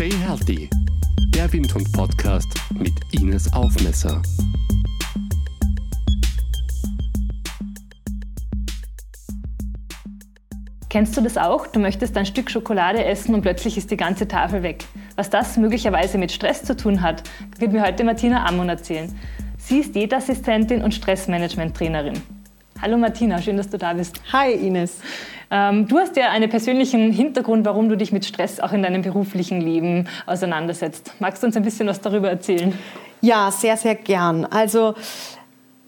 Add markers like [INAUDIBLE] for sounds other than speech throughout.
Stay Healthy, der Windhund-Podcast mit Ines Aufmesser. Kennst du das auch? Du möchtest ein Stück Schokolade essen und plötzlich ist die ganze Tafel weg. Was das möglicherweise mit Stress zu tun hat, wird mir heute Martina Ammon erzählen. Sie ist Diätassistentin und Stressmanagement-Trainerin. Hallo Martina, schön, dass du da bist. Hi Ines. Ähm, du hast ja einen persönlichen Hintergrund, warum du dich mit Stress auch in deinem beruflichen Leben auseinandersetzt. Magst du uns ein bisschen was darüber erzählen? Ja, sehr, sehr gern. Also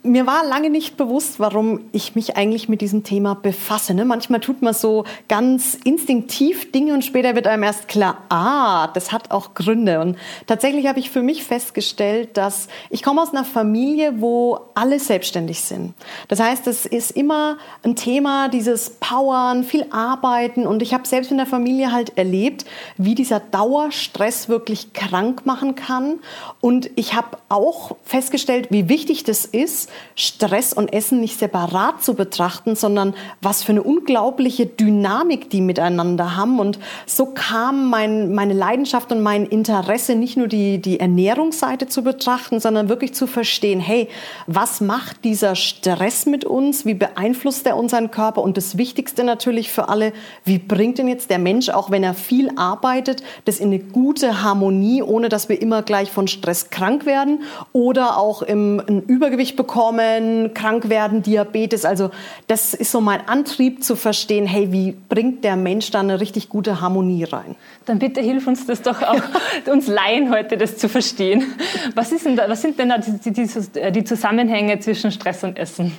mir war lange nicht bewusst, warum ich mich eigentlich mit diesem Thema befasse. Ne? Manchmal tut man so ganz instinktiv Dinge und später wird einem erst klar, ah, das hat auch Gründe. Und tatsächlich habe ich für mich festgestellt, dass ich komme aus einer Familie, wo alle selbstständig sind. Das heißt, es ist immer ein Thema, dieses Powern, viel Arbeiten. Und ich habe selbst in der Familie halt erlebt, wie dieser Dauerstress wirklich krank machen kann. Und ich habe auch festgestellt, wie wichtig das ist, Stress und Essen nicht separat zu betrachten, sondern was für eine unglaubliche Dynamik die miteinander haben. Und so kam mein, meine Leidenschaft und mein Interesse, nicht nur die, die Ernährungsseite zu betrachten, sondern wirklich zu verstehen, hey, was macht dieser Stress mit uns? Wie beeinflusst er unseren Körper? Und das Wichtigste natürlich für alle, wie bringt denn jetzt der Mensch, auch wenn er viel arbeitet, das in eine gute Harmonie, ohne dass wir immer gleich von Stress krank werden oder auch im, ein Übergewicht bekommen? Bekommen, krank werden, Diabetes. Also das ist so mein Antrieb zu verstehen, hey, wie bringt der Mensch da eine richtig gute Harmonie rein? Dann bitte hilf uns das doch auch, [LAUGHS] uns Laien heute das zu verstehen. Was, ist denn da, was sind denn da die, die, die Zusammenhänge zwischen Stress und Essen?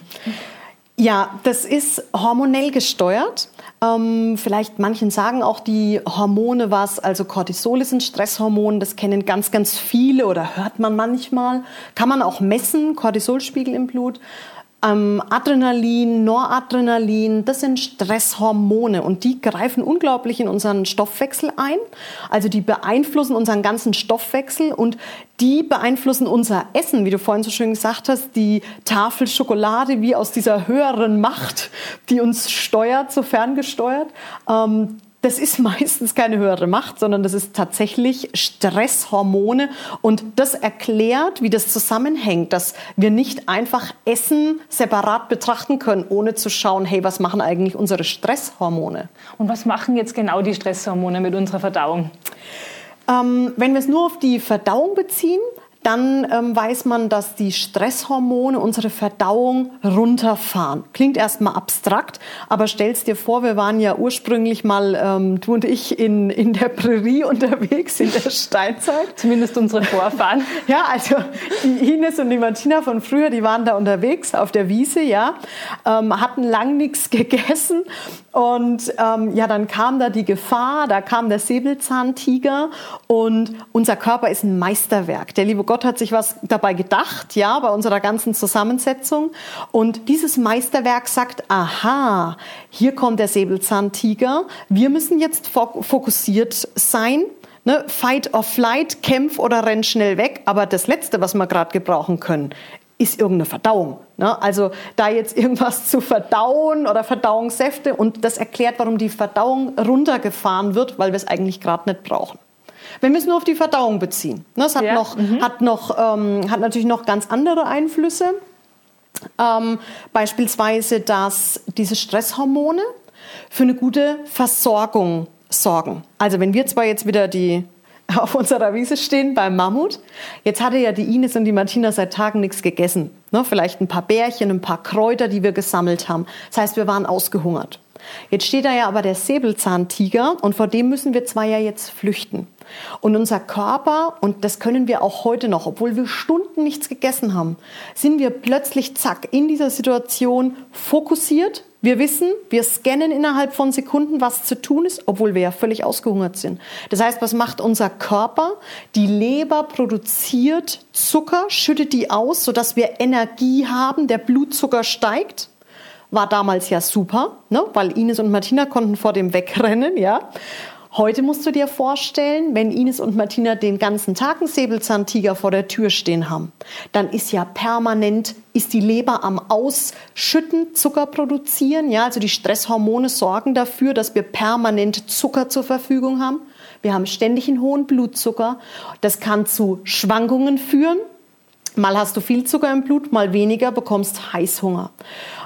Ja, das ist hormonell gesteuert. Ähm, vielleicht manchen sagen auch die Hormone was. Also Cortisol ist ein Stresshormon, das kennen ganz, ganz viele oder hört man manchmal. Kann man auch messen, Cortisolspiegel im Blut. Ähm, Adrenalin, Noradrenalin, das sind Stresshormone und die greifen unglaublich in unseren Stoffwechsel ein. Also die beeinflussen unseren ganzen Stoffwechsel und die beeinflussen unser Essen, wie du vorhin so schön gesagt hast, die Tafel Schokolade wie aus dieser höheren Macht, die uns steuert, so ferngesteuert. Ähm, das ist [LAUGHS] meistens keine höhere Macht, sondern das ist tatsächlich Stresshormone. Und das erklärt, wie das zusammenhängt, dass wir nicht einfach Essen separat betrachten können, ohne zu schauen, hey, was machen eigentlich unsere Stresshormone? Und was machen jetzt genau die Stresshormone mit unserer Verdauung? Ähm, wenn wir es nur auf die Verdauung beziehen, dann ähm, weiß man, dass die Stresshormone unsere Verdauung runterfahren. Klingt erstmal abstrakt, aber stell's dir vor, wir waren ja ursprünglich mal, ähm, du und ich, in, in der Prärie [LAUGHS] unterwegs in der Steinzeit. Zumindest unsere Vorfahren. [LAUGHS] ja, also die Ines und die Martina von früher, die waren da unterwegs auf der Wiese, ja, ähm, hatten lang nichts gegessen und ähm, ja, dann kam da die Gefahr, da kam der Säbelzahntiger und unser Körper ist ein Meisterwerk. Der liebe Gott hat sich was dabei gedacht, ja, bei unserer ganzen Zusammensetzung. Und dieses Meisterwerk sagt, aha, hier kommt der Säbelzahntiger. Wir müssen jetzt fokussiert sein. Ne, fight or flight, kämpf oder renn schnell weg. Aber das Letzte, was wir gerade gebrauchen können, ist irgendeine Verdauung. Ne? Also da jetzt irgendwas zu verdauen oder Verdauungssäfte und das erklärt, warum die Verdauung runtergefahren wird, weil wir es eigentlich gerade nicht brauchen. Wir es nur auf die Verdauung beziehen. Ne? Das hat, ja. noch, mhm. hat, noch, ähm, hat natürlich noch ganz andere Einflüsse. Ähm, beispielsweise, dass diese Stresshormone für eine gute Versorgung sorgen. Also wenn wir zwar jetzt wieder die [LAUGHS] auf unserer Wiese stehen beim Mammut. Jetzt hatte ja die Ines und die Martina seit Tagen nichts gegessen. Ne, vielleicht ein paar Bärchen, ein paar Kräuter, die wir gesammelt haben. Das heißt, wir waren ausgehungert. Jetzt steht da ja aber der Säbelzahntiger und vor dem müssen wir zwar ja jetzt flüchten. Und unser Körper, und das können wir auch heute noch, obwohl wir Stunden nichts gegessen haben, sind wir plötzlich zack in dieser Situation fokussiert. Wir wissen, wir scannen innerhalb von Sekunden, was zu tun ist, obwohl wir ja völlig ausgehungert sind. Das heißt, was macht unser Körper? Die Leber produziert Zucker, schüttet die aus, sodass wir Energie haben, der Blutzucker steigt war damals ja super, ne? weil Ines und Martina konnten vor dem wegrennen, ja. Heute musst du dir vorstellen, wenn Ines und Martina den ganzen Tag einen Säbelzahntiger vor der Tür stehen haben, dann ist ja permanent, ist die Leber am Ausschütten, Zucker produzieren. Ja, also die Stresshormone sorgen dafür, dass wir permanent Zucker zur Verfügung haben. Wir haben ständig einen hohen Blutzucker. Das kann zu Schwankungen führen. Mal hast du viel Zucker im Blut, mal weniger, bekommst Heißhunger.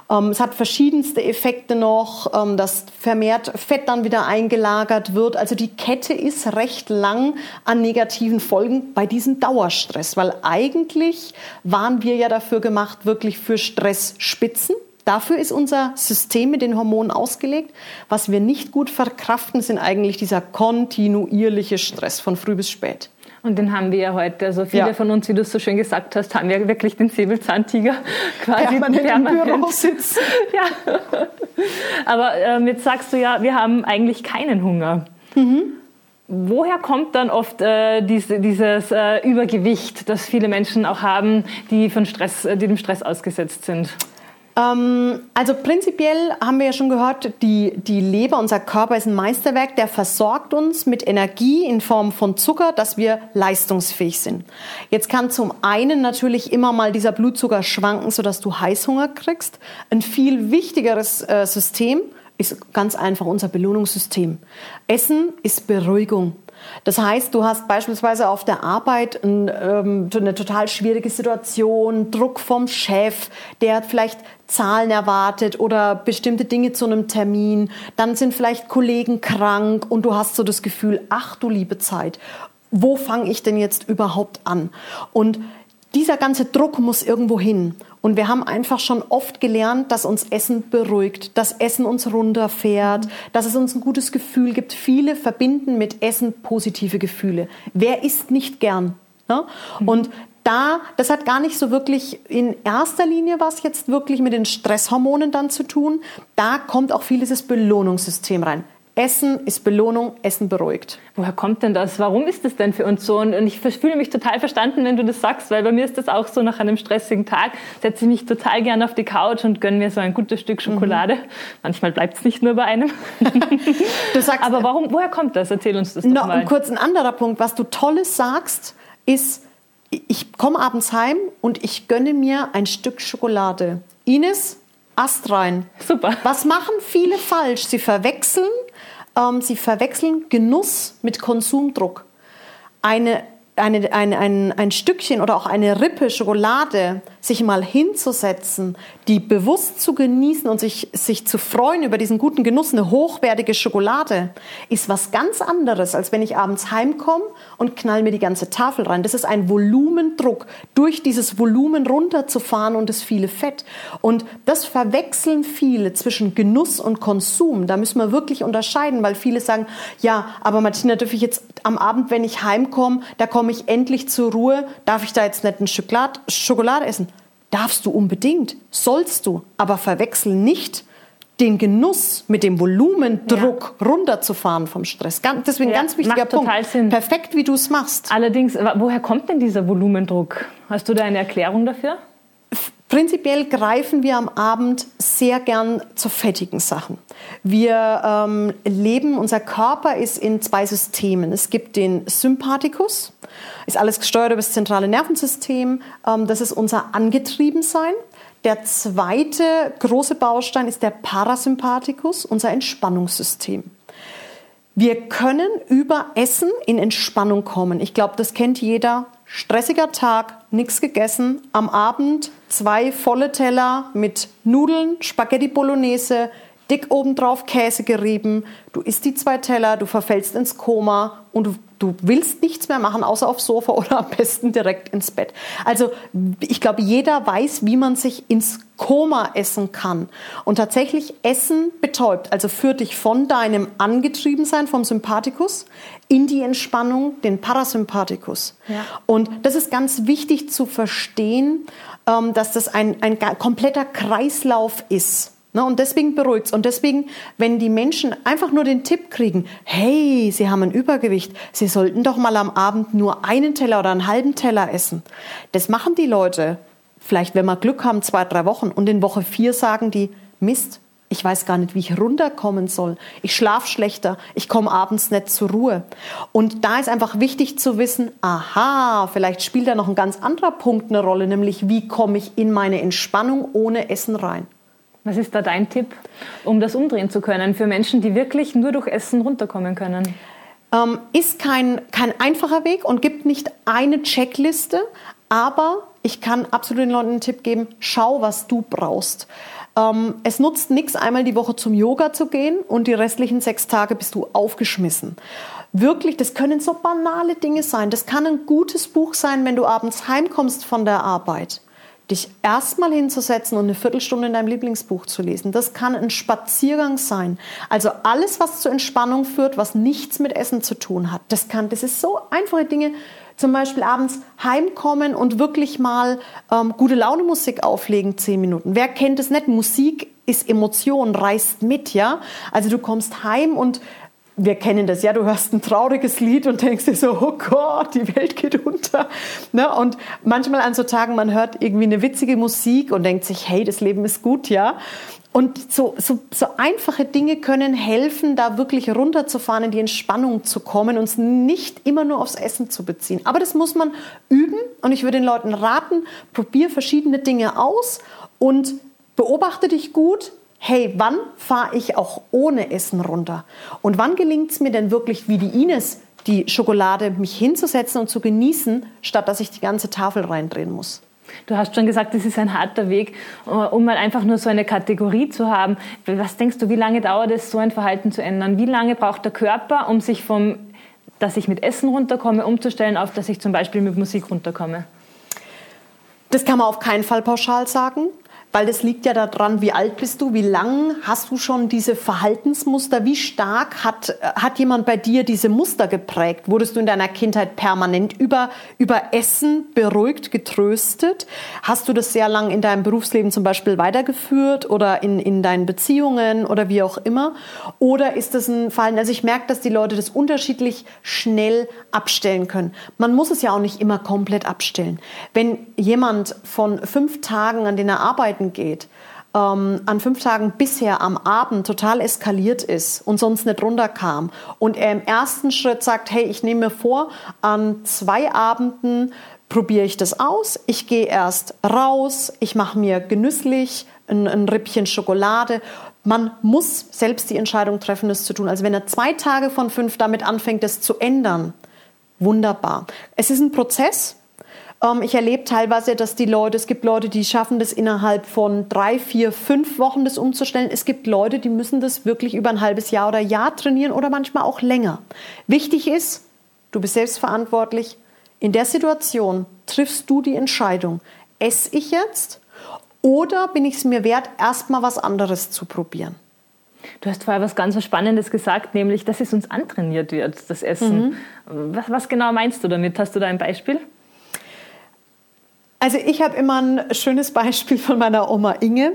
Ähm, es hat verschiedenste Effekte noch, ähm, dass vermehrt Fett dann wieder eingelagert wird. Also die Kette ist recht lang an negativen Folgen bei diesem Dauerstress, weil eigentlich waren wir ja dafür gemacht, wirklich für Stressspitzen. Dafür ist unser System mit den Hormonen ausgelegt. Was wir nicht gut verkraften, sind eigentlich dieser kontinuierliche Stress von früh bis spät. Und den haben wir ja heute. Also viele ja. von uns, wie du es so schön gesagt hast, haben ja wirklich den Säbelzahntiger [LAUGHS] quasi permanent, permanent. im Büro [LAUGHS] sitzen. ja. Aber ähm, jetzt sagst du ja, wir haben eigentlich keinen Hunger. Mhm. Woher kommt dann oft äh, diese, dieses äh, Übergewicht, das viele Menschen auch haben, die, von Stress, äh, die dem Stress ausgesetzt sind? Ähm, also prinzipiell haben wir ja schon gehört, die, die Leber, unser Körper ist ein Meisterwerk, der versorgt uns mit Energie in Form von Zucker, dass wir leistungsfähig sind. Jetzt kann zum einen natürlich immer mal dieser Blutzucker schwanken, sodass du Heißhunger kriegst. Ein viel wichtigeres äh, System ist ganz einfach unser Belohnungssystem. Essen ist Beruhigung. Das heißt, du hast beispielsweise auf der Arbeit ein, ähm, eine total schwierige Situation, Druck vom Chef, der hat vielleicht Zahlen erwartet oder bestimmte Dinge zu einem Termin. Dann sind vielleicht Kollegen krank und du hast so das Gefühl, ach du liebe Zeit, wo fange ich denn jetzt überhaupt an? Und dieser ganze Druck muss irgendwo hin. Und wir haben einfach schon oft gelernt, dass uns Essen beruhigt, dass Essen uns runterfährt, dass es uns ein gutes Gefühl gibt. Viele verbinden mit Essen positive Gefühle. Wer isst nicht gern? Ne? Und da, das hat gar nicht so wirklich in erster Linie was jetzt wirklich mit den Stresshormonen dann zu tun. Da kommt auch viel dieses Belohnungssystem rein. Essen ist Belohnung, Essen beruhigt. Woher kommt denn das? Warum ist das denn für uns so? Und ich fühle mich total verstanden, wenn du das sagst, weil bei mir ist das auch so, nach einem stressigen Tag setze ich mich total gerne auf die Couch und gönne mir so ein gutes Stück Schokolade. Mhm. Manchmal bleibt es nicht nur bei einem. [LAUGHS] du sagst, Aber warum, woher kommt das? Erzähl uns das doch no, mal. Kurz ein anderer Punkt. Was du Tolles sagst, ist, ich komme abends heim und ich gönne mir ein Stück Schokolade. Ines, Ast rein. Super. Was machen viele falsch? Sie verwechseln ähm, sie verwechseln Genuss mit Konsumdruck. Eine eine, ein, ein, ein Stückchen oder auch eine Rippe Schokolade sich mal hinzusetzen, die bewusst zu genießen und sich, sich zu freuen über diesen guten Genuss, eine hochwertige Schokolade, ist was ganz anderes, als wenn ich abends heimkomme und knall mir die ganze Tafel rein. Das ist ein Volumendruck, durch dieses Volumen runterzufahren und das viele Fett. Und das verwechseln viele zwischen Genuss und Konsum. Da müssen wir wirklich unterscheiden, weil viele sagen, ja, aber Martina, dürfe ich jetzt am Abend, wenn ich heimkomme, da komme komme ich endlich zur Ruhe? Darf ich da jetzt nicht ein Stück Schokolade essen? Darfst du unbedingt, sollst du, aber verwechsel nicht den Genuss mit dem Volumendruck ja. runterzufahren vom Stress. Deswegen ja, ganz wichtiger Punkt. Sinn. Perfekt, wie du es machst. Allerdings, woher kommt denn dieser Volumendruck? Hast du da eine Erklärung dafür? Prinzipiell greifen wir am Abend sehr gern zu fettigen Sachen. Wir ähm, leben, unser Körper ist in zwei Systemen. Es gibt den Sympathikus, ist alles gesteuert über das zentrale Nervensystem. Ähm, das ist unser Angetriebensein. Der zweite große Baustein ist der Parasympathikus, unser Entspannungssystem. Wir können über Essen in Entspannung kommen. Ich glaube, das kennt jeder. Stressiger Tag, nichts gegessen, am Abend zwei volle Teller mit Nudeln, Spaghetti Bolognese, dick obendrauf Käse gerieben. Du isst die zwei Teller, du verfällst ins Koma und du, du willst nichts mehr machen, außer aufs Sofa [LAUGHS] oder am besten direkt ins Bett. Also ich glaube, jeder weiß, wie man sich ins Koma essen kann. Und tatsächlich Essen betäubt, also führt dich von deinem Angetriebensein vom Sympathikus in die Entspannung, den Parasympathikus. Ja. Und das ist ganz wichtig zu verstehen, ähm, dass das ein, ein kompletter Kreislauf ist. Ne, und deswegen beruhigt es. Und deswegen, wenn die Menschen einfach nur den Tipp kriegen, hey, sie haben ein Übergewicht, sie sollten doch mal am Abend nur einen Teller oder einen halben Teller essen. Das machen die Leute. Vielleicht, wenn wir Glück haben, zwei, drei Wochen. Und in Woche vier sagen die, Mist, ich weiß gar nicht, wie ich runterkommen soll. Ich schlafe schlechter, ich komme abends nicht zur Ruhe. Und da ist einfach wichtig zu wissen, aha, vielleicht spielt da noch ein ganz anderer Punkt eine Rolle, nämlich wie komme ich in meine Entspannung ohne Essen rein. Was ist da dein Tipp, um das umdrehen zu können für Menschen, die wirklich nur durch Essen runterkommen können? Ähm, ist kein, kein einfacher Weg und gibt nicht eine Checkliste, aber ich kann absolut den Leuten einen Tipp geben, schau, was du brauchst. Ähm, es nutzt nichts, einmal die Woche zum Yoga zu gehen und die restlichen sechs Tage bist du aufgeschmissen. Wirklich, das können so banale Dinge sein. Das kann ein gutes Buch sein, wenn du abends heimkommst von der Arbeit dich erstmal hinzusetzen und eine Viertelstunde in deinem Lieblingsbuch zu lesen. Das kann ein Spaziergang sein. Also alles, was zur Entspannung führt, was nichts mit Essen zu tun hat. Das kann, das ist so einfache Dinge. Zum Beispiel abends heimkommen und wirklich mal ähm, gute Laune Musik auflegen, zehn Minuten. Wer kennt es nicht? Musik ist Emotion, reißt mit, ja. Also du kommst heim und wir kennen das ja, du hörst ein trauriges Lied und denkst dir so, oh Gott, die Welt geht unter. Ne? Und manchmal an so Tagen, man hört irgendwie eine witzige Musik und denkt sich, hey, das Leben ist gut, ja. Und so, so, so einfache Dinge können helfen, da wirklich runterzufahren, in die Entspannung zu kommen und es nicht immer nur aufs Essen zu beziehen. Aber das muss man üben und ich würde den Leuten raten, probier verschiedene Dinge aus und beobachte dich gut, hey, wann fahre ich auch ohne Essen runter? Und wann gelingt es mir denn wirklich, wie die Ines, die Schokolade mich hinzusetzen und zu genießen, statt dass ich die ganze Tafel reindrehen muss? Du hast schon gesagt, das ist ein harter Weg, äh, um mal einfach nur so eine Kategorie zu haben. Was denkst du, wie lange dauert es, so ein Verhalten zu ändern? Wie lange braucht der Körper, um sich vom, dass ich mit Essen runterkomme, umzustellen, auf dass ich zum Beispiel mit Musik runterkomme? Das kann man auf keinen Fall pauschal sagen weil das liegt ja daran, wie alt bist du, wie lang hast du schon diese Verhaltensmuster, wie stark hat, hat jemand bei dir diese Muster geprägt? Wurdest du in deiner Kindheit permanent über, über Essen beruhigt, getröstet? Hast du das sehr lang in deinem Berufsleben zum Beispiel weitergeführt oder in, in deinen Beziehungen oder wie auch immer? Oder ist das ein Verhalten, also ich merke, dass die Leute das unterschiedlich schnell abstellen können. Man muss es ja auch nicht immer komplett abstellen. Wenn jemand von fünf Tagen, an denen er arbeitet, arbeiten geht, ähm, an fünf Tagen bisher am Abend total eskaliert ist und sonst nicht runterkam und er im ersten Schritt sagt, hey, ich nehme mir vor, an zwei Abenden probiere ich das aus, ich gehe erst raus, ich mache mir genüsslich ein, ein Rippchen Schokolade. Man muss selbst die Entscheidung treffen, das zu tun. Also wenn er zwei Tage von fünf damit anfängt, das zu ändern, wunderbar. Es ist ein Prozess, ähm, ich erlebe teilweise, dass die Leute, es gibt Leute, die schaffen das innerhalb von drei, vier, fünf Wochen, das umzustellen. Es gibt Leute, die müssen das wirklich über ein halbes Jahr oder Jahr trainieren oder manchmal auch länger. Wichtig ist, du bist selbstverantwortlich. In der Situation triffst du die Entscheidung, esse ich jetzt oder bin ich es mir wert, erstmal was anderes zu probieren? Du hast vorher was ganz Spannendes gesagt, nämlich, dass es uns antrainiert wird, das Essen. Mhm. Was, was genau meinst du damit? Hast du da ein Beispiel? Also ich habe immer ein schönes Beispiel von meiner Oma Inge,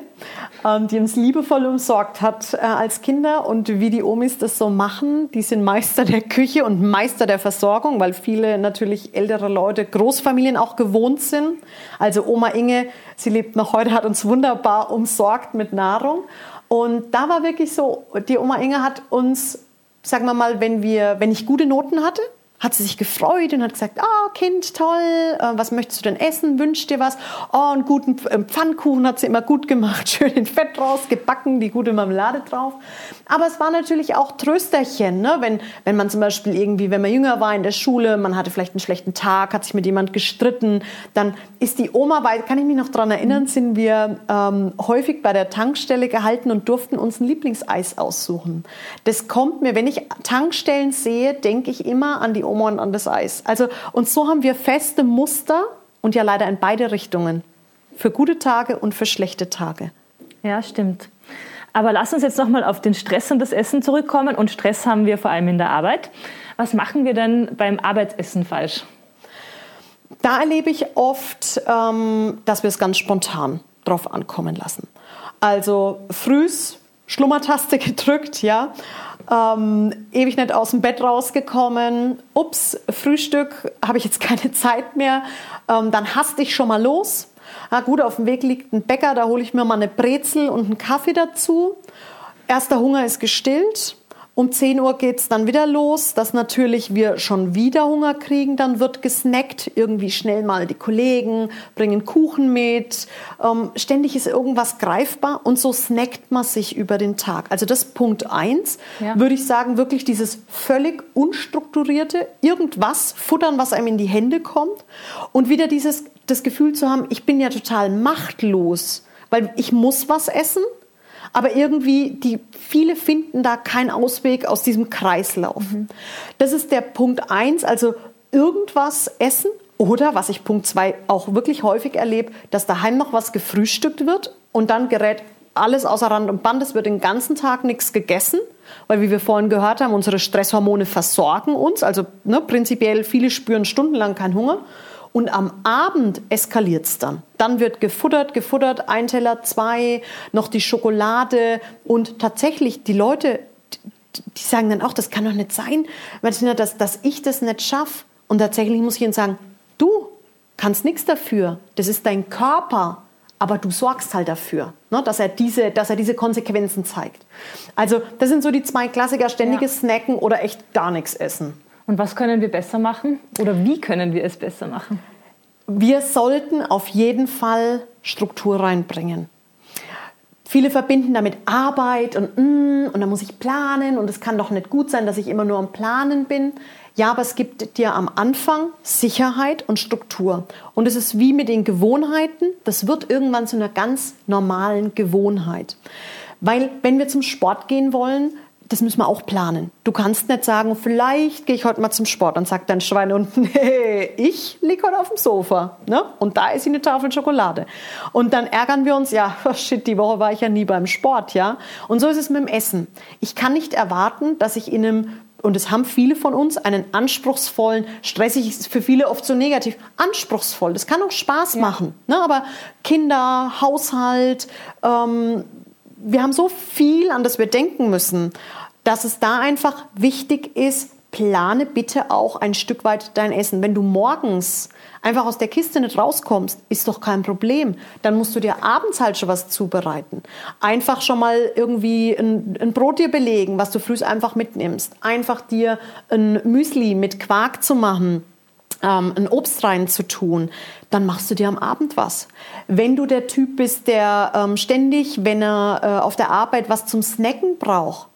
ähm, die uns liebevoll umsorgt hat äh, als Kinder und wie die Omis das so machen. Die sind Meister der Küche und Meister der Versorgung, weil viele natürlich ältere Leute Großfamilien auch gewohnt sind. Also Oma Inge, sie lebt noch heute, hat uns wunderbar umsorgt mit Nahrung. Und da war wirklich so, die Oma Inge hat uns, sagen wir mal, wenn wir, wenn ich gute Noten hatte, hat sie sich gefreut und hat gesagt, oh Kind, toll, äh, was möchtest du denn essen? Wünschst dir was? Oh, einen guten äh, Pfannkuchen hat sie immer gut gemacht, [LAUGHS] schön in Fett raus, gebacken, die gute Marmelade drauf. Aber es war natürlich auch Trösterchen, ne? wenn, wenn man zum Beispiel irgendwie, wenn man jünger war in der Schule, man hatte vielleicht einen schlechten Tag, hat sich mit jemand gestritten, dann ist die Oma, weil kann ich mich noch daran erinnern, sind wir ähm, häufig bei der Tankstelle gehalten und durften uns ein Lieblingseis aussuchen. Das kommt mir, wenn ich Tankstellen sehe, denke ich immer an die Oma Oma und an das Eis. Also, und so haben wir feste Muster und ja leider in beide Richtungen. Für gute Tage und für schlechte Tage. Ja, stimmt. Aber lass uns jetzt nochmal auf den Stress und das Essen zurückkommen. Und Stress haben wir vor allem in der Arbeit. Was machen wir denn beim Arbeitsessen falsch? Da erlebe ich oft, ähm, dass wir es ganz spontan drauf ankommen lassen. Also frühs Schlummertaste [LAUGHS] gedrückt, ja ähm, ewig nicht aus dem Bett rausgekommen. Ups, Frühstück, habe ich jetzt keine [LAUGHS] Zeit mehr. Ähm, dann hast dich schon mal los. Na gut, auf dem Weg liegt ein Bäcker, da hole ich mir mal eine Brezel und einen Kaffee dazu. Erster Hunger ist gestillt. Um 10 Uhr geht es dann wieder los, dass natürlich wir schon wieder Hunger kriegen. Dann wird gesnackt, irgendwie schnell mal die Kollegen bringen Kuchen mit. Ähm, ständig ist irgendwas greifbar und so snackt man sich über den Tag. Also das Punkt 1, ja. würde ich sagen, wirklich dieses völlig unstrukturierte, irgendwas futtern, was einem in die Hände kommt und wieder dieses das Gefühl zu haben, ich bin ja total machtlos, weil ich muss was essen aber irgendwie die viele finden da keinen Ausweg aus diesem Kreislauf. Mhm. Das ist der Punkt eins, also irgendwas essen oder was ich Punkt zwei auch wirklich häufig erlebe, dass daheim noch was gefrühstückt wird und dann gerät alles außer Rand und Band. Es wird den ganzen Tag nichts gegessen, weil wie wir vorhin gehört haben, unsere Stresshormone versorgen uns. Also ne, prinzipiell viele spüren stundenlang keinen Hunger. Und am Abend eskaliert es dann. Dann wird gefuttert, gefuttert, ein Teller, zwei, noch die Schokolade. Und tatsächlich, die Leute, die sagen dann auch, das kann doch nicht sein, Martina, dass, dass ich das nicht schaffe. Und tatsächlich muss ich ihnen sagen, du kannst nichts dafür. Das ist dein Körper. Aber du sorgst halt dafür, ne, dass, er diese, dass er diese Konsequenzen zeigt. Also das sind so die zwei Klassiker, ständiges ja. Snacken oder echt gar nichts essen. Und was können wir besser machen? Oder wie können wir es besser machen? Wir sollten auf jeden Fall Struktur reinbringen. Viele verbinden damit Arbeit und mm, und da muss ich planen und es kann doch nicht gut sein, dass ich immer nur am Planen bin. Ja, aber es gibt dir am Anfang Sicherheit und Struktur. Und es ist wie mit den Gewohnheiten, das wird irgendwann zu einer ganz normalen Gewohnheit. Weil wenn wir zum Sport gehen wollen, das müssen wir auch planen. Du kannst nicht sagen, vielleicht gehe ich heute mal zum Sport und sagt dein Schwein unten, [LAUGHS] hey, ich liege heute auf dem Sofa ne? und da ist eine Tafel Schokolade. Und dann ärgern wir uns, ja, [LAUGHS] oh shit, die Woche war ich ja nie beim Sport, ja. Und so ist es mit dem Essen. Ich kann nicht erwarten, dass ich in einem und es haben viele von uns einen anspruchsvollen, stressig ist für viele oft so negativ, anspruchsvoll. Das kann auch Spaß ja. machen. Ne? Aber Kinder, Haushalt, ähm, wir haben so viel, an das wir denken müssen dass es da einfach wichtig ist, plane bitte auch ein Stück weit dein Essen. Wenn du morgens einfach aus der Kiste nicht rauskommst, ist doch kein Problem. Dann musst du dir abends halt schon was zubereiten. Einfach schon mal irgendwie ein, ein Brot dir belegen, was du früh einfach mitnimmst. Einfach dir ein Müsli mit Quark zu machen. Ähm, ein Obst rein zu tun, dann machst du dir am Abend was. Wenn du der Typ bist, der ähm, ständig, wenn er äh, auf der Arbeit was zum Snacken braucht,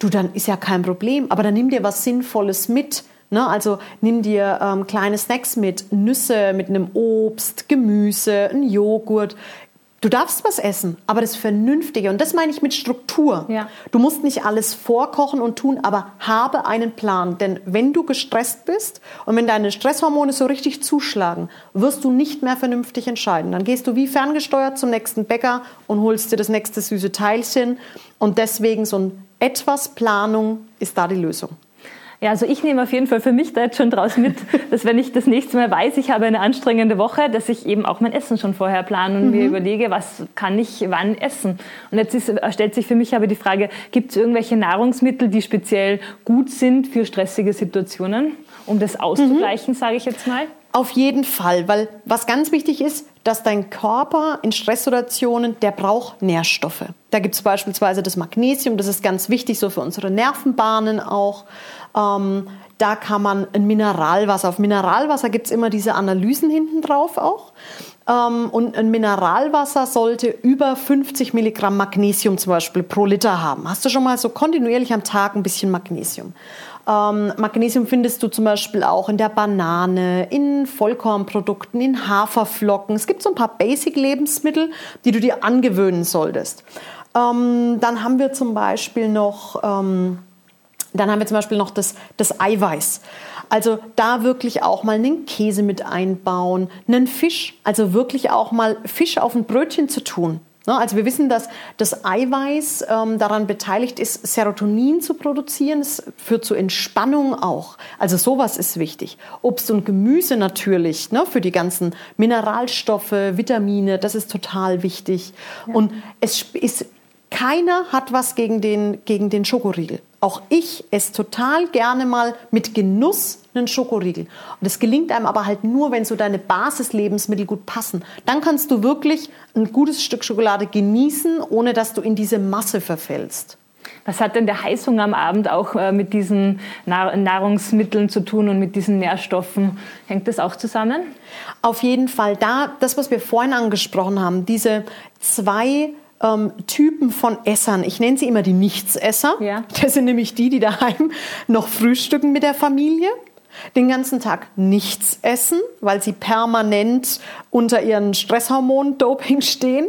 Du, dann ist ja kein Problem, aber dann nimm dir was Sinnvolles mit. Ne? Also nimm dir ähm, kleine Snacks mit, Nüsse mit einem Obst, Gemüse, ein Joghurt. Du darfst was essen, aber das Vernünftige. Und das meine ich mit Struktur. Ja. Du musst nicht alles vorkochen und tun, aber habe einen Plan. Denn wenn du gestresst bist und wenn deine Stresshormone so richtig zuschlagen, wirst du nicht mehr vernünftig entscheiden. Dann gehst du wie ferngesteuert zum nächsten Bäcker und holst dir das nächste süße Teilchen. Und deswegen so ein etwas Planung ist da die Lösung. Ja, also ich nehme auf jeden Fall für mich da jetzt schon draus mit, [LAUGHS] dass wenn ich das nächste Mal weiß, ich habe eine anstrengende Woche, dass ich eben auch mein Essen schon vorher plane und mhm. mir überlege, was kann ich wann essen. Und jetzt ist, stellt sich für mich aber die Frage, gibt es irgendwelche Nahrungsmittel, die speziell gut sind für stressige Situationen, um das auszugleichen, mhm. sage ich jetzt mal? Auf jeden Fall, weil was ganz wichtig ist, dass dein Körper in Stresssituationen, der braucht Nährstoffe. Da gibt es beispielsweise das Magnesium, das ist ganz wichtig so für unsere Nervenbahnen auch. Ähm, da kann man ein Mineralwasser, auf Mineralwasser gibt es immer diese Analysen hinten drauf auch. Ähm, und ein Mineralwasser sollte über 50 Milligramm Magnesium zum Beispiel pro Liter haben. Hast du schon mal so kontinuierlich am Tag ein bisschen Magnesium? Ähm, Magnesium findest du zum Beispiel auch in der Banane, in Vollkornprodukten, in Haferflocken. Es gibt so ein paar Basic-Lebensmittel, die du dir angewöhnen solltest. Ähm, dann haben wir zum Beispiel noch, ähm, dann haben wir zum Beispiel noch das, das Eiweiß. Also da wirklich auch mal einen Käse mit einbauen, einen Fisch, also wirklich auch mal Fisch auf ein Brötchen zu tun. Ne, also wir wissen, dass das Eiweiß ähm, daran beteiligt ist, Serotonin zu produzieren. Es führt zu Entspannung auch. Also sowas ist wichtig. Obst und Gemüse natürlich ne, für die ganzen Mineralstoffe, Vitamine, das ist total wichtig. Ja. Und es ist keiner hat was gegen den, gegen den Schokoriegel. Auch ich esse total gerne mal mit Genuss einen Schokoriegel. Und das gelingt einem aber halt nur, wenn so deine Basislebensmittel gut passen. Dann kannst du wirklich ein gutes Stück Schokolade genießen, ohne dass du in diese Masse verfällst. Was hat denn der Heißhunger am Abend auch äh, mit diesen Nahrungsmitteln zu tun und mit diesen Nährstoffen? Hängt das auch zusammen? Auf jeden Fall. Da, das, was wir vorhin angesprochen haben, diese zwei ähm, Typen von Essern. Ich nenne sie immer die Nichtsesser. Ja. Das sind nämlich die, die daheim [LAUGHS] noch frühstücken mit der Familie den ganzen Tag nichts essen, weil sie permanent unter ihren Stresshormon-Doping stehen.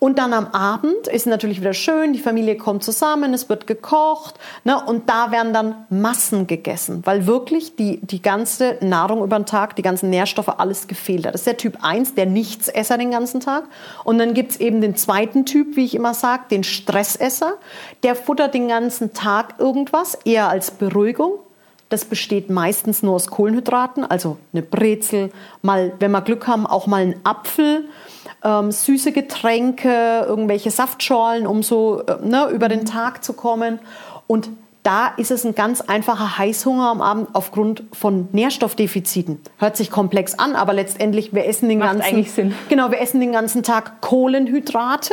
Und dann am Abend ist natürlich wieder schön, die Familie kommt zusammen, es wird gekocht ne, und da werden dann Massen gegessen, weil wirklich die, die ganze Nahrung über den Tag, die ganzen Nährstoffe, alles gefehlt hat. Das ist der Typ 1, der Nichtsesser den ganzen Tag. Und dann gibt es eben den zweiten Typ, wie ich immer sage, den Stressesser. Der futtert den ganzen Tag irgendwas, eher als Beruhigung, das besteht meistens nur aus Kohlenhydraten, also eine Brezel, mal, wenn wir Glück haben, auch mal ein Apfel, ähm, süße Getränke, irgendwelche Saftschorlen, um so äh, ne, über den Tag zu kommen. Und da ist es ein ganz einfacher Heißhunger am Abend aufgrund von Nährstoffdefiziten. Hört sich komplex an, aber letztendlich wir essen den Macht ganzen eigentlich Sinn. genau, wir essen den ganzen Tag Kohlenhydrate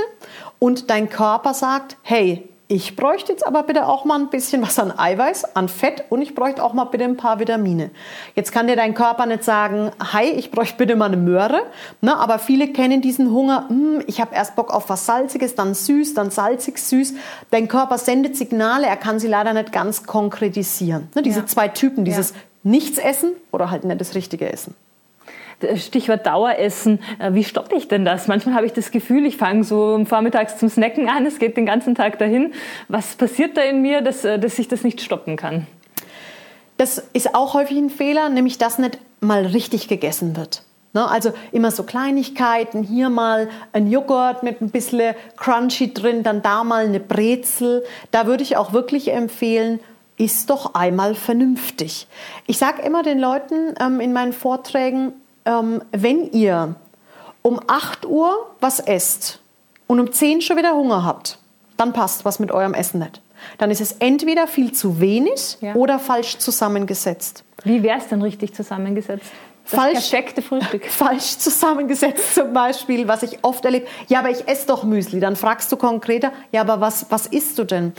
und dein Körper sagt, hey, ich bräuchte jetzt aber bitte auch mal ein bisschen was an Eiweiß, an Fett und ich bräuchte auch mal bitte ein paar Vitamine. Jetzt kann dir dein Körper nicht sagen, hi, ich bräuchte bitte mal eine Möhre, ne? aber viele kennen diesen Hunger, hm, ich habe erst Bock auf was Salziges, dann süß, dann salzig, süß. Dein Körper sendet Signale, er kann sie leider nicht ganz konkretisieren. Ne? Diese ja. zwei Typen, dieses ja. Nichts essen oder halt nicht das Richtige essen. Stichwort Daueressen. Äh, wie stoppe ich denn das? Manchmal habe ich das Gefühl, ich fange so vormittags zum Snacken an, es geht den ganzen Tag dahin. Was passiert da in mir, dass, äh, dass ich das nicht stoppen kann? Das ist auch häufig ein Fehler, nämlich dass nicht mal richtig gegessen wird. Ne, also immer so Kleinigkeiten, hier mal ein Joghurt mit ein bisschen Crunchy drin, dann da mal eine Brezel. Da würde ich auch wirklich empfehlen, ist doch einmal vernünftig. Ich sage immer den Leuten ähm, in meinen Vorträgen, ähm, wenn ihr um 8 Uhr was esst und um 10 schon wieder Hunger habt, dann passt was mit eurem Essen nicht. Dann ist es entweder viel zu wenig ja. oder falsch zusammengesetzt. Wie wäre es denn richtig zusammengesetzt? Das falsch, perfekte Frühstück. [LAUGHS] Falsch zusammengesetzt zum Beispiel, was ich oft erlebe. Ja, aber ich esse doch Müsli. Dann fragst du konkreter, ja, aber was, was isst du denn?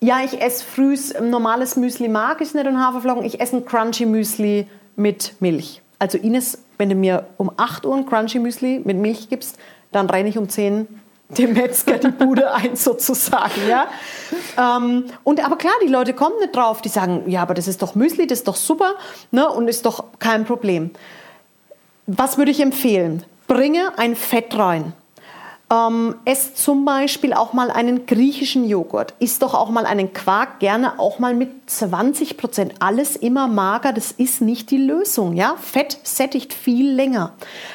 Ja, ich esse frühs normales Müsli mag ich nicht und Haferflocken. Ich esse ein Crunchy Müsli mit Milch. Also Ines, wenn du mir um 8 Uhr ein Crunchy Müsli mit Milch gibst, dann renne ich um 10 dem Metzger die Bude [LAUGHS] ein sozusagen, ja. Ähm, und aber klar, die Leute kommen nicht drauf, die sagen, ja, aber das ist doch Müsli, das ist doch super, ne, und ist doch kein Problem. Was würde ich empfehlen? Bringe ein Fett rein. Ähm, esst zum Beispiel auch mal einen griechischen Joghurt. Isst doch auch mal einen Quark, gerne auch mal mit 20 Prozent. Alles immer mager, das ist nicht die Lösung. Ja? Fett sättigt viel länger.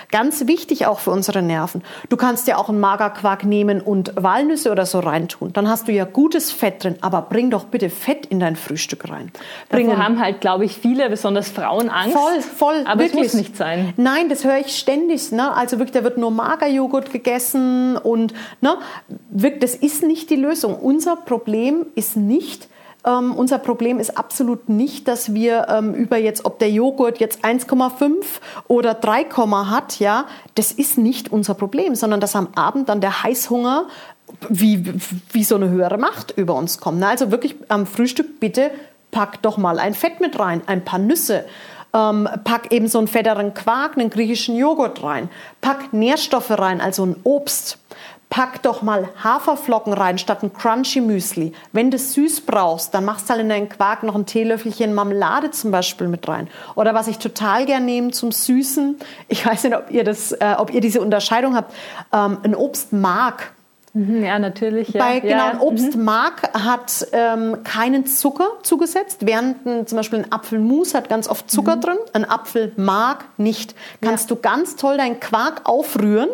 Ganz wichtig auch für unsere Nerven. Du kannst ja auch einen Magerquark nehmen und Walnüsse oder so reintun. Dann hast du ja gutes Fett drin. Aber bring doch bitte Fett in dein Frühstück rein. Bringen. Haben halt, glaube ich, viele, besonders Frauen, Angst. Voll, voll. Aber wirklich. es muss nicht sein. Nein, das höre ich ständig. Ne? Also wirklich, da wird nur Magerjoghurt gegessen und ne, das ist nicht die Lösung. Unser Problem ist nicht, ähm, unser Problem ist absolut nicht, dass wir ähm, über jetzt, ob der Joghurt jetzt 1,5 oder 3, hat, ja, das ist nicht unser Problem, sondern dass am Abend dann der Heißhunger wie, wie so eine höhere Macht über uns kommt. Also wirklich am Frühstück bitte pack doch mal ein Fett mit rein, ein paar Nüsse. Ähm, pack eben so einen fetteren Quark, einen griechischen Joghurt rein. Pack Nährstoffe rein, also ein Obst. Pack doch mal Haferflocken rein statt ein Crunchy Müsli. Wenn du süß brauchst, dann machst halt in deinen Quark noch ein Teelöffelchen Marmelade zum Beispiel mit rein. Oder was ich total gern nehme zum Süßen, ich weiß nicht, ob ihr, das, äh, ob ihr diese Unterscheidung habt, ähm, ein Obstmark. Mhm, ja, natürlich. Ja. Bei genau, ja. ein Obstmark mhm. hat ähm, keinen Zucker zugesetzt, während ein, zum Beispiel ein Apfelmus hat ganz oft Zucker mhm. drin. Ein Apfelmark nicht. Kannst ja. du ganz toll deinen Quark aufrühren,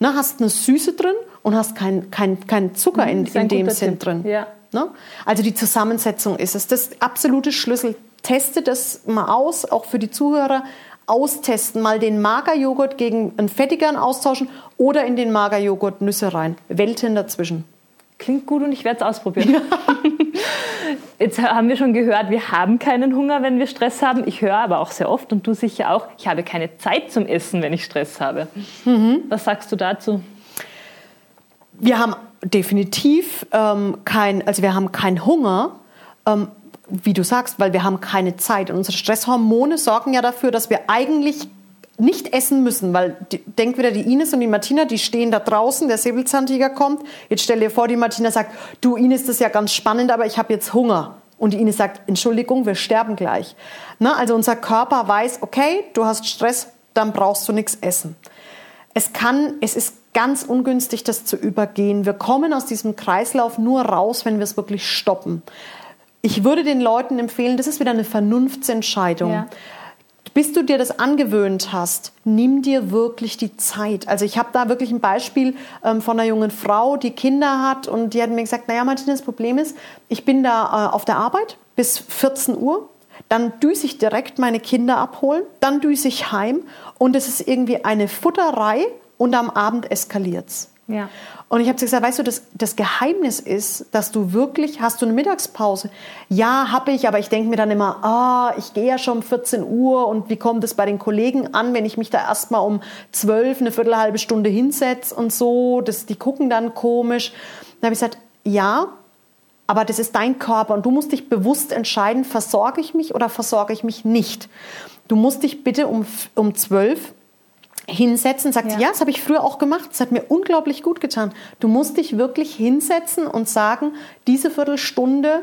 ne, hast eine Süße drin und hast keinen kein, kein Zucker in, in dem Sinn drin. Ja. Ne? Also die Zusammensetzung ist es. Das absolute Schlüssel. Teste das mal aus, auch für die Zuhörer austesten, mal den Magerjoghurt gegen einen fettigeren austauschen oder in den Magerjoghurt Nüsse rein. Welten dazwischen. Klingt gut und ich werde es ausprobieren. Ja. [LAUGHS] Jetzt haben wir schon gehört, wir haben keinen Hunger, wenn wir Stress haben. Ich höre aber auch sehr oft und du sicher auch, ich habe keine Zeit zum Essen, wenn ich Stress habe. Mhm. Was sagst du dazu? Wir haben definitiv ähm, kein, also wir haben keinen Hunger, ähm, wie du sagst, weil wir haben keine Zeit. Und unsere Stresshormone sorgen ja dafür, dass wir eigentlich nicht essen müssen, weil denk wieder die Ines und die Martina, die stehen da draußen, der Säbelzahntiger kommt. Jetzt stell dir vor, die Martina sagt, du Ines, das ist ja ganz spannend, aber ich habe jetzt Hunger. Und die Ines sagt, Entschuldigung, wir sterben gleich. Na, also unser Körper weiß, okay, du hast Stress, dann brauchst du nichts essen. Es kann, es ist ganz ungünstig, das zu übergehen. Wir kommen aus diesem Kreislauf nur raus, wenn wir es wirklich stoppen. Ich würde den Leuten empfehlen, das ist wieder eine Vernunftsentscheidung. Ja bis du dir das angewöhnt hast, nimm dir wirklich die Zeit. Also ich habe da wirklich ein Beispiel ähm, von einer jungen Frau, die Kinder hat und die hat mir gesagt, naja Martina, das Problem ist, ich bin da äh, auf der Arbeit bis 14 Uhr, dann düse ich direkt meine Kinder abholen, dann düse ich heim und es ist irgendwie eine Futterei und am Abend eskaliert's. Ja. Und ich habe gesagt, weißt du, das, das Geheimnis ist, dass du wirklich, hast du eine Mittagspause? Ja, habe ich, aber ich denke mir dann immer, ah, ich gehe ja schon um 14 Uhr und wie kommt es bei den Kollegen an, wenn ich mich da erstmal um 12, eine Viertelhalbe Stunde hinsetze und so, das, die gucken dann komisch. Dann habe ich gesagt, ja, aber das ist dein Körper und du musst dich bewusst entscheiden, versorge ich mich oder versorge ich mich nicht. Du musst dich bitte um, um 12 hinsetzen, sagt ja. sie, ja, das habe ich früher auch gemacht, das hat mir unglaublich gut getan. Du musst dich wirklich hinsetzen und sagen, diese Viertelstunde,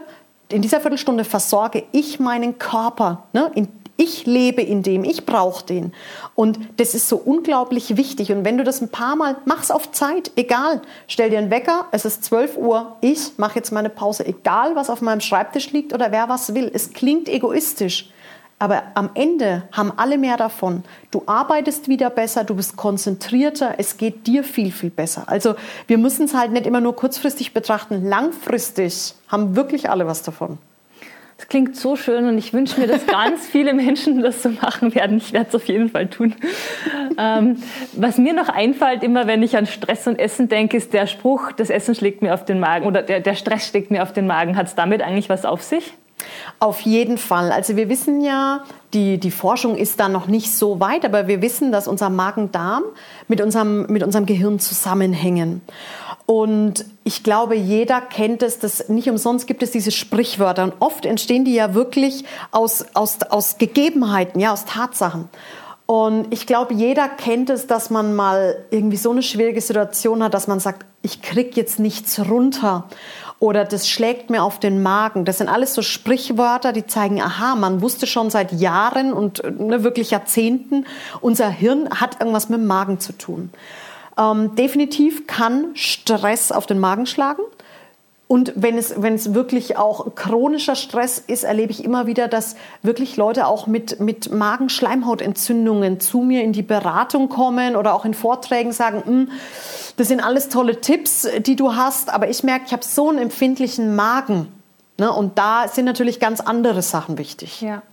in dieser Viertelstunde versorge ich meinen Körper. Ne? In, ich lebe in dem, ich brauche den. Und das ist so unglaublich wichtig. Und wenn du das ein paar Mal machst auf Zeit, egal, stell dir einen Wecker, es ist 12 Uhr, ich mache jetzt meine Pause, egal was auf meinem Schreibtisch liegt oder wer was will. Es klingt egoistisch. Aber am Ende haben alle mehr davon. Du arbeitest wieder besser, du bist konzentrierter, es geht dir viel, viel besser. Also wir müssen es halt nicht immer nur kurzfristig betrachten. Langfristig haben wirklich alle was davon. Das klingt so schön und ich wünsche mir, dass [LAUGHS] ganz viele Menschen das so machen werden. Ich werde es auf jeden Fall tun. Ähm, was mir noch einfällt, immer wenn ich an Stress und Essen denke, ist der Spruch, das Essen schlägt mir auf den Magen oder der, der Stress schlägt mir auf den Magen. Hat es damit eigentlich was auf sich? Auf jeden Fall. Also wir wissen ja, die, die Forschung ist da noch nicht so weit, aber wir wissen, dass unser Magen-Darm mit unserem, mit unserem Gehirn zusammenhängen. Und ich glaube, jeder kennt es, dass nicht umsonst gibt es diese Sprichwörter. Und oft entstehen die ja wirklich aus, aus, aus Gegebenheiten, ja, aus Tatsachen. Und ich glaube, jeder kennt es, dass man mal irgendwie so eine schwierige Situation hat, dass man sagt, ich krieg jetzt nichts runter oder das schlägt mir auf den Magen. Das sind alles so Sprichwörter, die zeigen, aha, man wusste schon seit Jahren und ne, wirklich Jahrzehnten, unser Hirn hat irgendwas mit dem Magen zu tun. Ähm, definitiv kann Stress auf den Magen schlagen. Und wenn es, wenn es wirklich auch chronischer Stress ist, erlebe ich immer wieder, dass wirklich Leute auch mit, mit Magenschleimhautentzündungen zu mir in die Beratung kommen oder auch in Vorträgen sagen, hm, das sind alles tolle Tipps, die du hast, aber ich merke, ich habe so einen empfindlichen Magen. Ne? Und da sind natürlich ganz andere Sachen wichtig. Ja.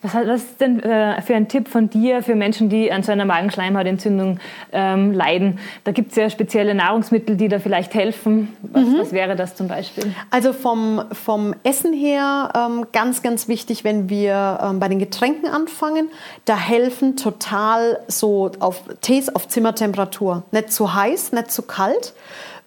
Was, was ist denn äh, für ein Tipp von dir für Menschen, die an so einer Magenschleimhautentzündung ähm, leiden? Da gibt es ja spezielle Nahrungsmittel, die da vielleicht helfen. Was, mhm. was wäre das zum Beispiel? Also vom, vom Essen her ähm, ganz, ganz wichtig, wenn wir ähm, bei den Getränken anfangen, da helfen total so auf Tees auf Zimmertemperatur. Nicht zu heiß, nicht zu kalt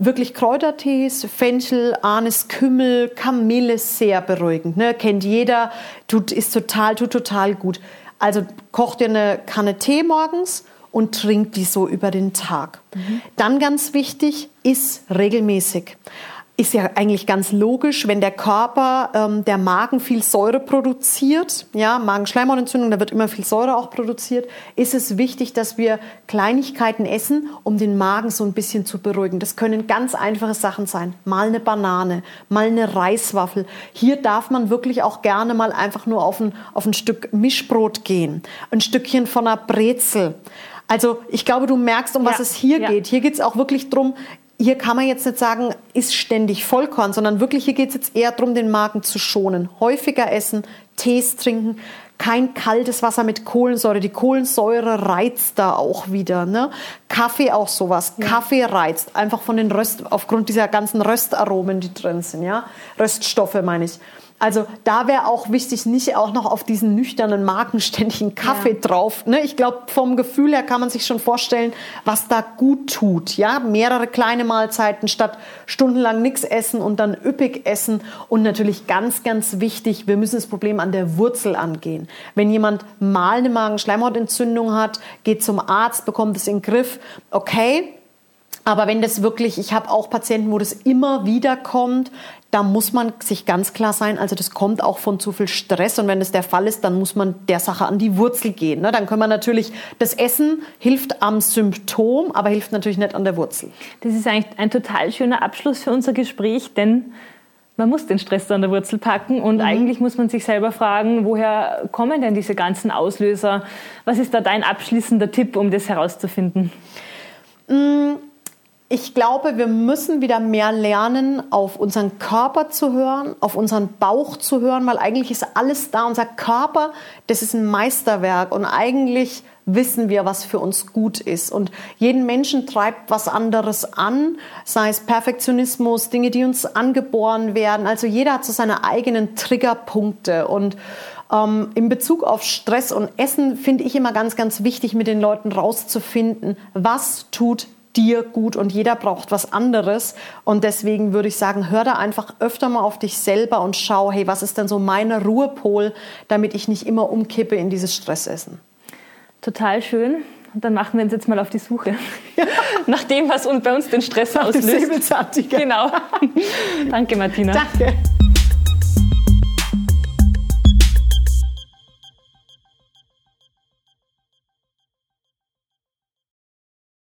wirklich Kräutertees, Fenchel, Anis, Kümmel, Kamille, sehr beruhigend. Ne? Kennt jeder, tut, ist total, tut total gut. Also kocht dir eine Kanne Tee morgens und trinkt die so über den Tag. Mhm. Dann ganz wichtig, ist regelmäßig ist ja eigentlich ganz logisch, wenn der Körper, ähm, der Magen viel Säure produziert, ja, Magenschleimhautentzündung, da wird immer viel Säure auch produziert, ist es wichtig, dass wir Kleinigkeiten essen, um den Magen so ein bisschen zu beruhigen. Das können ganz einfache Sachen sein. Mal eine Banane, mal eine Reiswaffel. Hier darf man wirklich auch gerne mal einfach nur auf ein, auf ein Stück Mischbrot gehen. Ein Stückchen von einer Brezel. Also ich glaube, du merkst, um was es hier ja. geht. Hier geht es auch wirklich darum, hier kann man jetzt nicht sagen, ist ständig Vollkorn, sondern wirklich hier geht es jetzt eher darum, den Magen zu schonen. Häufiger essen, Tees trinken, kein kaltes Wasser mit Kohlensäure. Die Kohlensäure reizt da auch wieder. Ne? Kaffee auch sowas. Ja. Kaffee reizt einfach von den Röst, aufgrund dieser ganzen Röstaromen, die drin sind. Ja? Röststoffe meine ich. Also da wäre auch wichtig, nicht auch noch auf diesen nüchternen Magen ständig einen Kaffee ja. drauf. Ne? Ich glaube, vom Gefühl her kann man sich schon vorstellen, was da gut tut. Ja, mehrere kleine Mahlzeiten statt stundenlang nichts essen und dann üppig essen. Und natürlich ganz, ganz wichtig, wir müssen das Problem an der Wurzel angehen. Wenn jemand mal eine Magenschleimhautentzündung hat, geht zum Arzt, bekommt es in den Griff. Okay, aber wenn das wirklich, ich habe auch Patienten, wo das immer wieder kommt, da muss man sich ganz klar sein, also das kommt auch von zu viel Stress und wenn das der Fall ist, dann muss man der Sache an die Wurzel gehen. Ne? Dann können wir natürlich, das Essen hilft am Symptom, aber hilft natürlich nicht an der Wurzel. Das ist eigentlich ein total schöner Abschluss für unser Gespräch, denn man muss den Stress an der Wurzel packen und mhm. eigentlich muss man sich selber fragen, woher kommen denn diese ganzen Auslöser? Was ist da dein abschließender Tipp, um das herauszufinden? Mhm ich glaube, wir müssen wieder mehr lernen, auf unseren Körper zu hören, auf unseren Bauch zu hören, weil eigentlich ist alles da. Unser Körper, das ist ein Meisterwerk und eigentlich wissen wir, was für uns gut ist. Und jeden Menschen treibt was anderes an, sei es Perfektionismus, Dinge, die uns angeboren werden. Also jeder hat so seine eigenen Triggerpunkte und ähm, in Bezug auf Stress und Essen finde ich immer ganz, ganz wichtig, mit den Leuten rauszufinden, was tut dir gut und jeder braucht was anderes. Und deswegen würde ich sagen, hör da einfach öfter mal auf dich selber und schau, hey, was ist denn so meine Ruhepol, damit ich nicht immer umkippe in dieses Stressessen. Total schön. Und dann machen wir uns jetzt mal auf die Suche [LAUGHS] nach dem, was bei uns den Stress Nach auslöst. Genau. [LAUGHS] Danke, Martina. Danke.